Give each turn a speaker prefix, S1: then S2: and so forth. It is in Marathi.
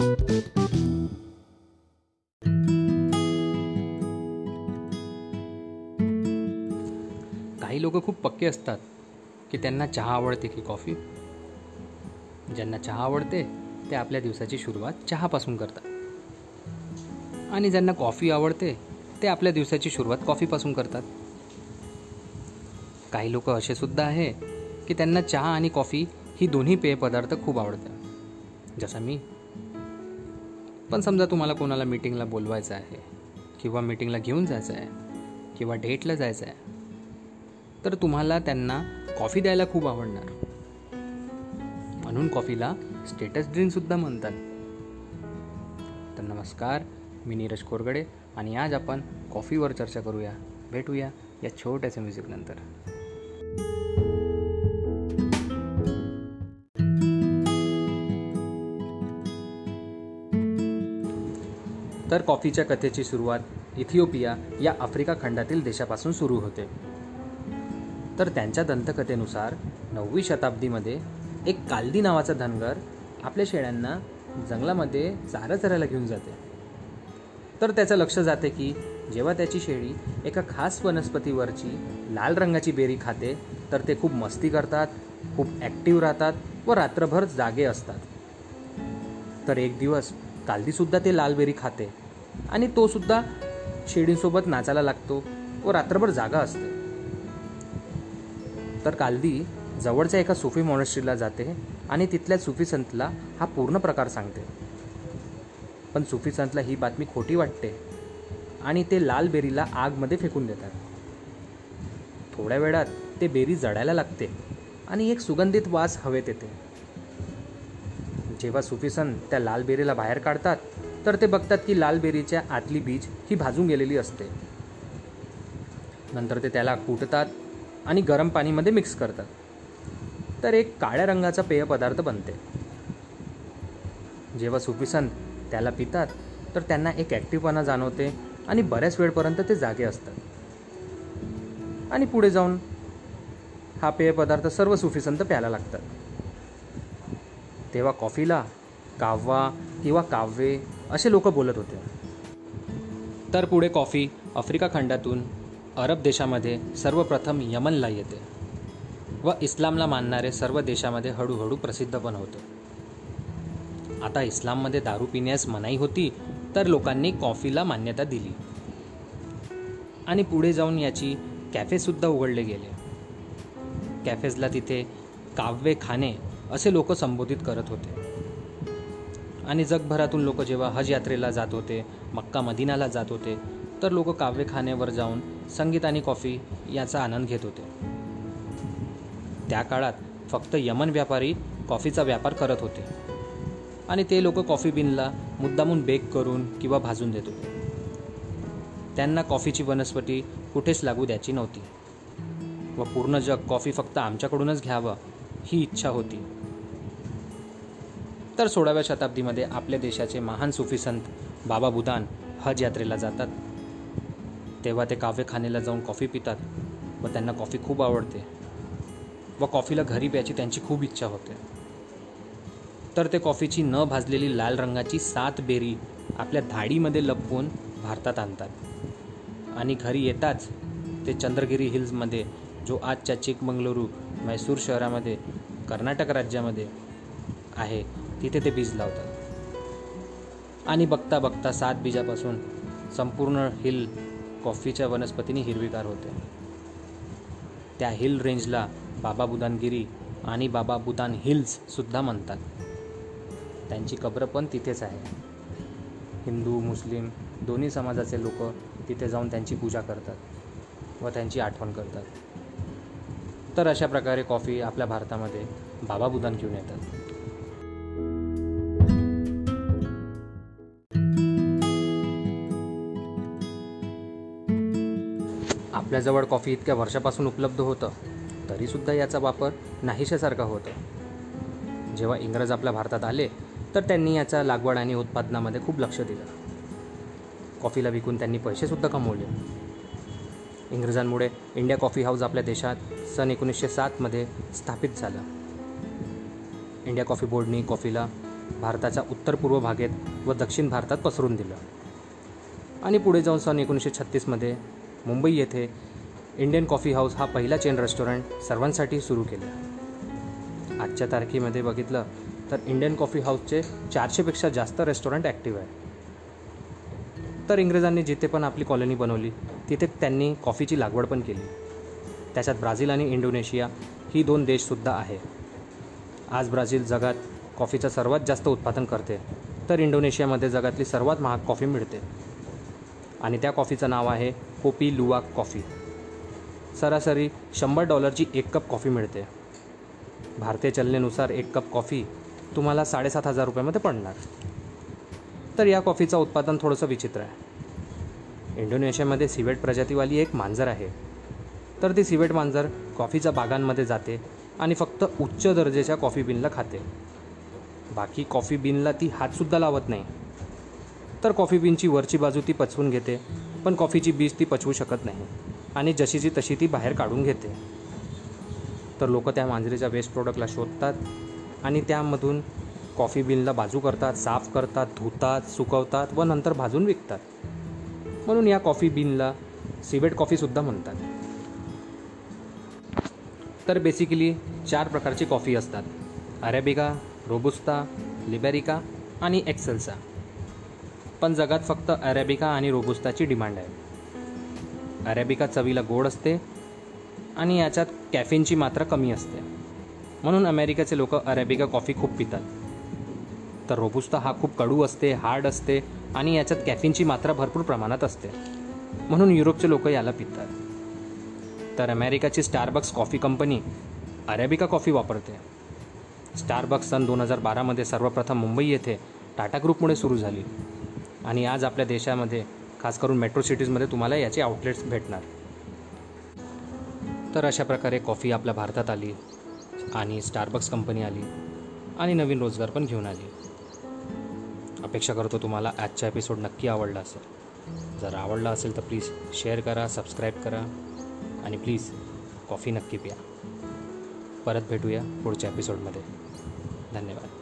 S1: काही लोक खूप पक्के असतात की त्यांना चहा आवडते की कॉफी. ज्यांना चहा आवडते ते आपल्या दिवसाची सुरुवात चहापासून करतात. आणि ज्यांना कॉफी आवडते ते आपल्या दिवसाची सुरुवात कॉफीपासून करतात. काही लोक असे सुद्धा आहे की त्यांना चहा आणि कॉफी ही दोन्ही पेय पदार्थ खूप आवडतात. जसा मी पण समजा तुम्हाला कोणाला मीटिंगला बोलवायचं आहे किंवा मीटिंगला घेऊन जायचं आहे किंवा डेटला जायचं आहे तर तुम्हाला त्यांना कॉफी द्यायला खूप आवडणार. म्हणून कॉफीला स्टेटस ड्रिंकसुद्धा म्हणतात. तर नमस्कार मी नीरज कोरगडे आणि आज आपण कॉफीवर चर्चा करूया भेटूया या छोट्याच्या म्युझिकनंतर तर कॉफीच्या कथेची सुरुवात इथिओपिया या आफ्रिका खंडातील देशापासून सुरू होते. तर त्यांच्या दंतकथेनुसार नववी शताब्दीमध्ये एक कालदी नावाचा धनगर आपल्या शेळ्यांना जंगलामध्ये चारा चरायला घेऊन जाते. तर त्याचं लक्ष जाते की जेव्हा त्याची शेळी एका खास वनस्पतीवरची लाल रंगाची बेरी खाते तर ते खूप मस्ती करतात खूप ॲक्टिव्ह राहतात व रात्रभर जागे असतात. तर एक दिवस कालदीसुद्धा ते लाल बेरी खाते. आणि तो सुद्धा शेळींसोबत नाचायला लागतो. व रात्रभर जागा असते. तर कालदी जवळच्या एका सुफी मॉनेस्ट्रीला जाते आणि तिथल्या सुफी संतला हा पूर्ण प्रकार सांगते. पण सुफी संतला ही बातमी खोटी वाटते आणि ते लाल बेरीला आगमध्ये फेकून देतात. थोड्या वेळात ते बेरी जळायला लागते आणि एक सुगंधित वास हवेत येते. जेव्हा सुफी संत त्या लाल बेरीला बाहेर काढतात तर ते बघतात की लाल बेरीच्या आतली बीज ही भाजून गेलेली असते. नंतर ते त्याला कुटतात आणि गरम पाणीमध्ये मिक्स करतात. तर एक काळ्या रंगाचा पेय पदार्थ बनते. जेव्हा सुफीसंत त्याला पितात तर त्यांना एक ॲक्टिव्हपणा जाणवते आणि बऱ्याच वेळपर्यंत ते जागे असतात. आणि पुढे जाऊन हा पेय पदार्थ सर्व सुफीसंत प्यायला लागतात. तेव्हा कॉफीला काव्वा किंवा काव्ये असे लोक बोलत होते. तर पुढे कॉफी आफ्रिका खंडातून अरब देशामध्ये सर्वप्रथम यमनला येते व इस्लामला मानणारे सर्व देशामध्ये हळूहळू प्रसिद्ध पण होते. आता इस्लाममध्ये दारू पिण्यास मनाई होती तर लोकांनी कॉफीला मान्यता दिली. आणि पुढे जाऊन याची कॅफेसुद्धा उघडले गेले. कॅफेजला तिथे काव्य खाणे असे लोक संबोधित करत होते. आणि जगभरातून लोक जेव्हा हज यात्रेला जात होते मक्का मदिनाला जात होते तर लोक काव्यखान्यावर जाऊन संगीत आणि कॉफी याचा आनंद घेत होते. त्या काळात फक्त यमन व्यापारी कॉफीचा व्यापार करत होते. आणि ते लोक कॉफी बिनला मुद्दामून बेक करून किंवा भाजून देत होते. त्यांना कॉफीची वनस्पती कुठेच लागू द्यायची नव्हती. व पूर्ण जग कॉफी फक्त आमच्याकडूनच घ्यावं ही इच्छा होती. तर सोळाव्या शताब्दीमध्ये आपल्या देशाचे महान सुफी संत बाबा बुदान हज यात्रेला जातात. तेव्हा ते काव्यखानेला जाऊन कॉफी पितात व त्यांना कॉफी खूप आवडते व कॉफीला घरी प्यायची त्यांची खूप इच्छा होते. तर ते कॉफीची न भाजलेली लाल रंगाची सात बेरी आपल्या धाडीमध्ये लपवून भारतात आणतात. आणि घरी येताच ते चंद्रगिरी हिल्समध्ये जो आजच्या चिकमंगलुरू मैसूर शहरामध्ये कर्नाटक राज्यामध्ये आहे तिथे ते बीज लावतात आणि बघता बघता सात बीजापासून संपूर्ण हिल कॉफीच्या वनस्पतीने हिरवीगार होते. त्या हिल रेंजला बाबा बुदानगिरी आणि बाबा बुदान हिल्ससुद्धा म्हणतात. त्यांची कब्र पण तिथेच आहे. हिंदू मुस्लिम दोन्ही समाजाचे लोक तिथे जाऊन त्यांची पूजा करतात व त्यांची आठवण करतात. तर अशा प्रकारे कॉफी आपल्या भारतामध्ये बाबा बुदान घेऊन येतात. आपल्याजवळ कॉफी इतक्या वर्षापासून उपलब्ध होतं तरीसुद्धा याचा वापर नाहीशासारखा होतं. जेव्हा इंग्रज आपल्या भारतात आले तर त्यांनी याचा लागवड आणि उत्पादनामध्ये खूप लक्ष दिलं. कॉफीला विकून त्यांनी पैसेसुद्धा कमवले. इंग्रजांमुळे इंडिया कॉफी हाऊस आपल्या देशात सन एकोणीसशे सातमध्ये स्थापित झालं. इंडिया कॉफी बोर्डनी कॉफीला भारताच्या उत्तर पूर्व भागेत व दक्षिण भारतात पसरून दिलं. आणि पुढे जाऊन सन एकोणीसशे छत्तीसमध्ये मुंबई येथे इंडियन कॉफी हाऊस हा पहिला चेन रेस्टॉरंट सर्वांसाठी सुरू केला. आजच्या तारखेमध्ये बघितलं तर इंडियन कॉफी हाऊसचे चारशेपेक्षा जास्त रेस्टॉरंट ॲक्टिव्ह आहे. तर इंग्रजांनी जिथे पण आपली कॉलनी बनवली तिथे त्यांनी कॉफीची लागवड पण केली. त्याच्यात ब्राझील आणि इंडोनेशिया ही दोन देशसुद्धा आहे. आज ब्राझील जगात कॉफीचं सर्वात जास्त उत्पादन करते तर इंडोनेशियामध्ये जगातली सर्वात महाग कॉफी मिळते. आणि त्या कॉफीचं नाव आहे कोपी लुवाक कॉफी. सरासरी शंभर डॉलरची एक कप कॉफी मिळते. भारतीय चलनेनुसार एक कप कॉफी तुम्हाला साडेसात हजार रुपयामध्ये पडणार. तर या कॉफीचं उत्पादन थोडंसं विचित्र आहे. इंडोनेशियामध्ये सिवेट प्रजातीवाली एक मांजर आहे. तर ती सिवेट मांजर कॉफीच्या बागांमध्ये जाते आणि फक्त उच्च दर्जाच्या कॉफी बीनला खाते. बाकी कॉफी बीनला ती हातसुद्धा लावत नाही. तर कॉफी बीनची वरची बाजू ती पचवून घेते पण कॉफीची बीज ती पचवू शकत नाही. आणि जशीची तशी ती बाहेर काढून घेते. तर लोक त्या मांजरीच्या वेस्ट प्रोडक्टला शोधतात आणि त्यामधून कॉफी बिनला बाजू करतात साफ करतात धुतात सुकवतात व नंतर भाजून विकतात. म्हणून या कॉफी बीनला सिवेट कॉफीसुद्धा म्हणतात. तर बेसिकली चार प्रकारची कॉफी असतात. अरेबिका रोबुस्ता लिबेरिका आणि एक्सेल्सा पण जगात फक्त अरेबिका आणि रोबुस्ताची डिमांड आहे. अरेबिका चवीला गोड असते आणि याच्यात कॅफिनची मात्रा कमी असते. म्हणून अमेरिकेचे लोक अरेबिका कॉफी खूप पितात. तर रोबुस्ता हा खूप कडू असते हार्ड असते आणि याच्यात कॅफिनची मात्रा भरपूर प्रमाणात असते. म्हणून युरोपचे लोक याला पितात. तर अमेरिकाची Starbucks coffee company arabica coffee वापरते. स्टारबक्स सन दोन हजार बारामध्ये सर्वप्रथम मुंबई येथे टाटा ग्रुपमुळे सुरू झाली. आणि आज आपल्या देशामध्ये खास करून मेट्रो सिटीजमध्ये तुम्हाला याचे आउटलेट्स भेटणार. तर अशा प्रकारे कॉफी आपल्या भारतात आली आणि स्टारबक्स कंपनी आली आणि नवीन रोजगार पण घेऊन आली. अपेक्षा करतो तुम्हाला आजचा एपिसोड नक्की आवडला असेल. जर आवडला असेल तर प्लीज शेअर करा सबस्क्राईब करा आणि प्लीज कॉफी नक्की प्या. परत भेटूया पुढच्या एपिसोडमध्ये धन्यवाद.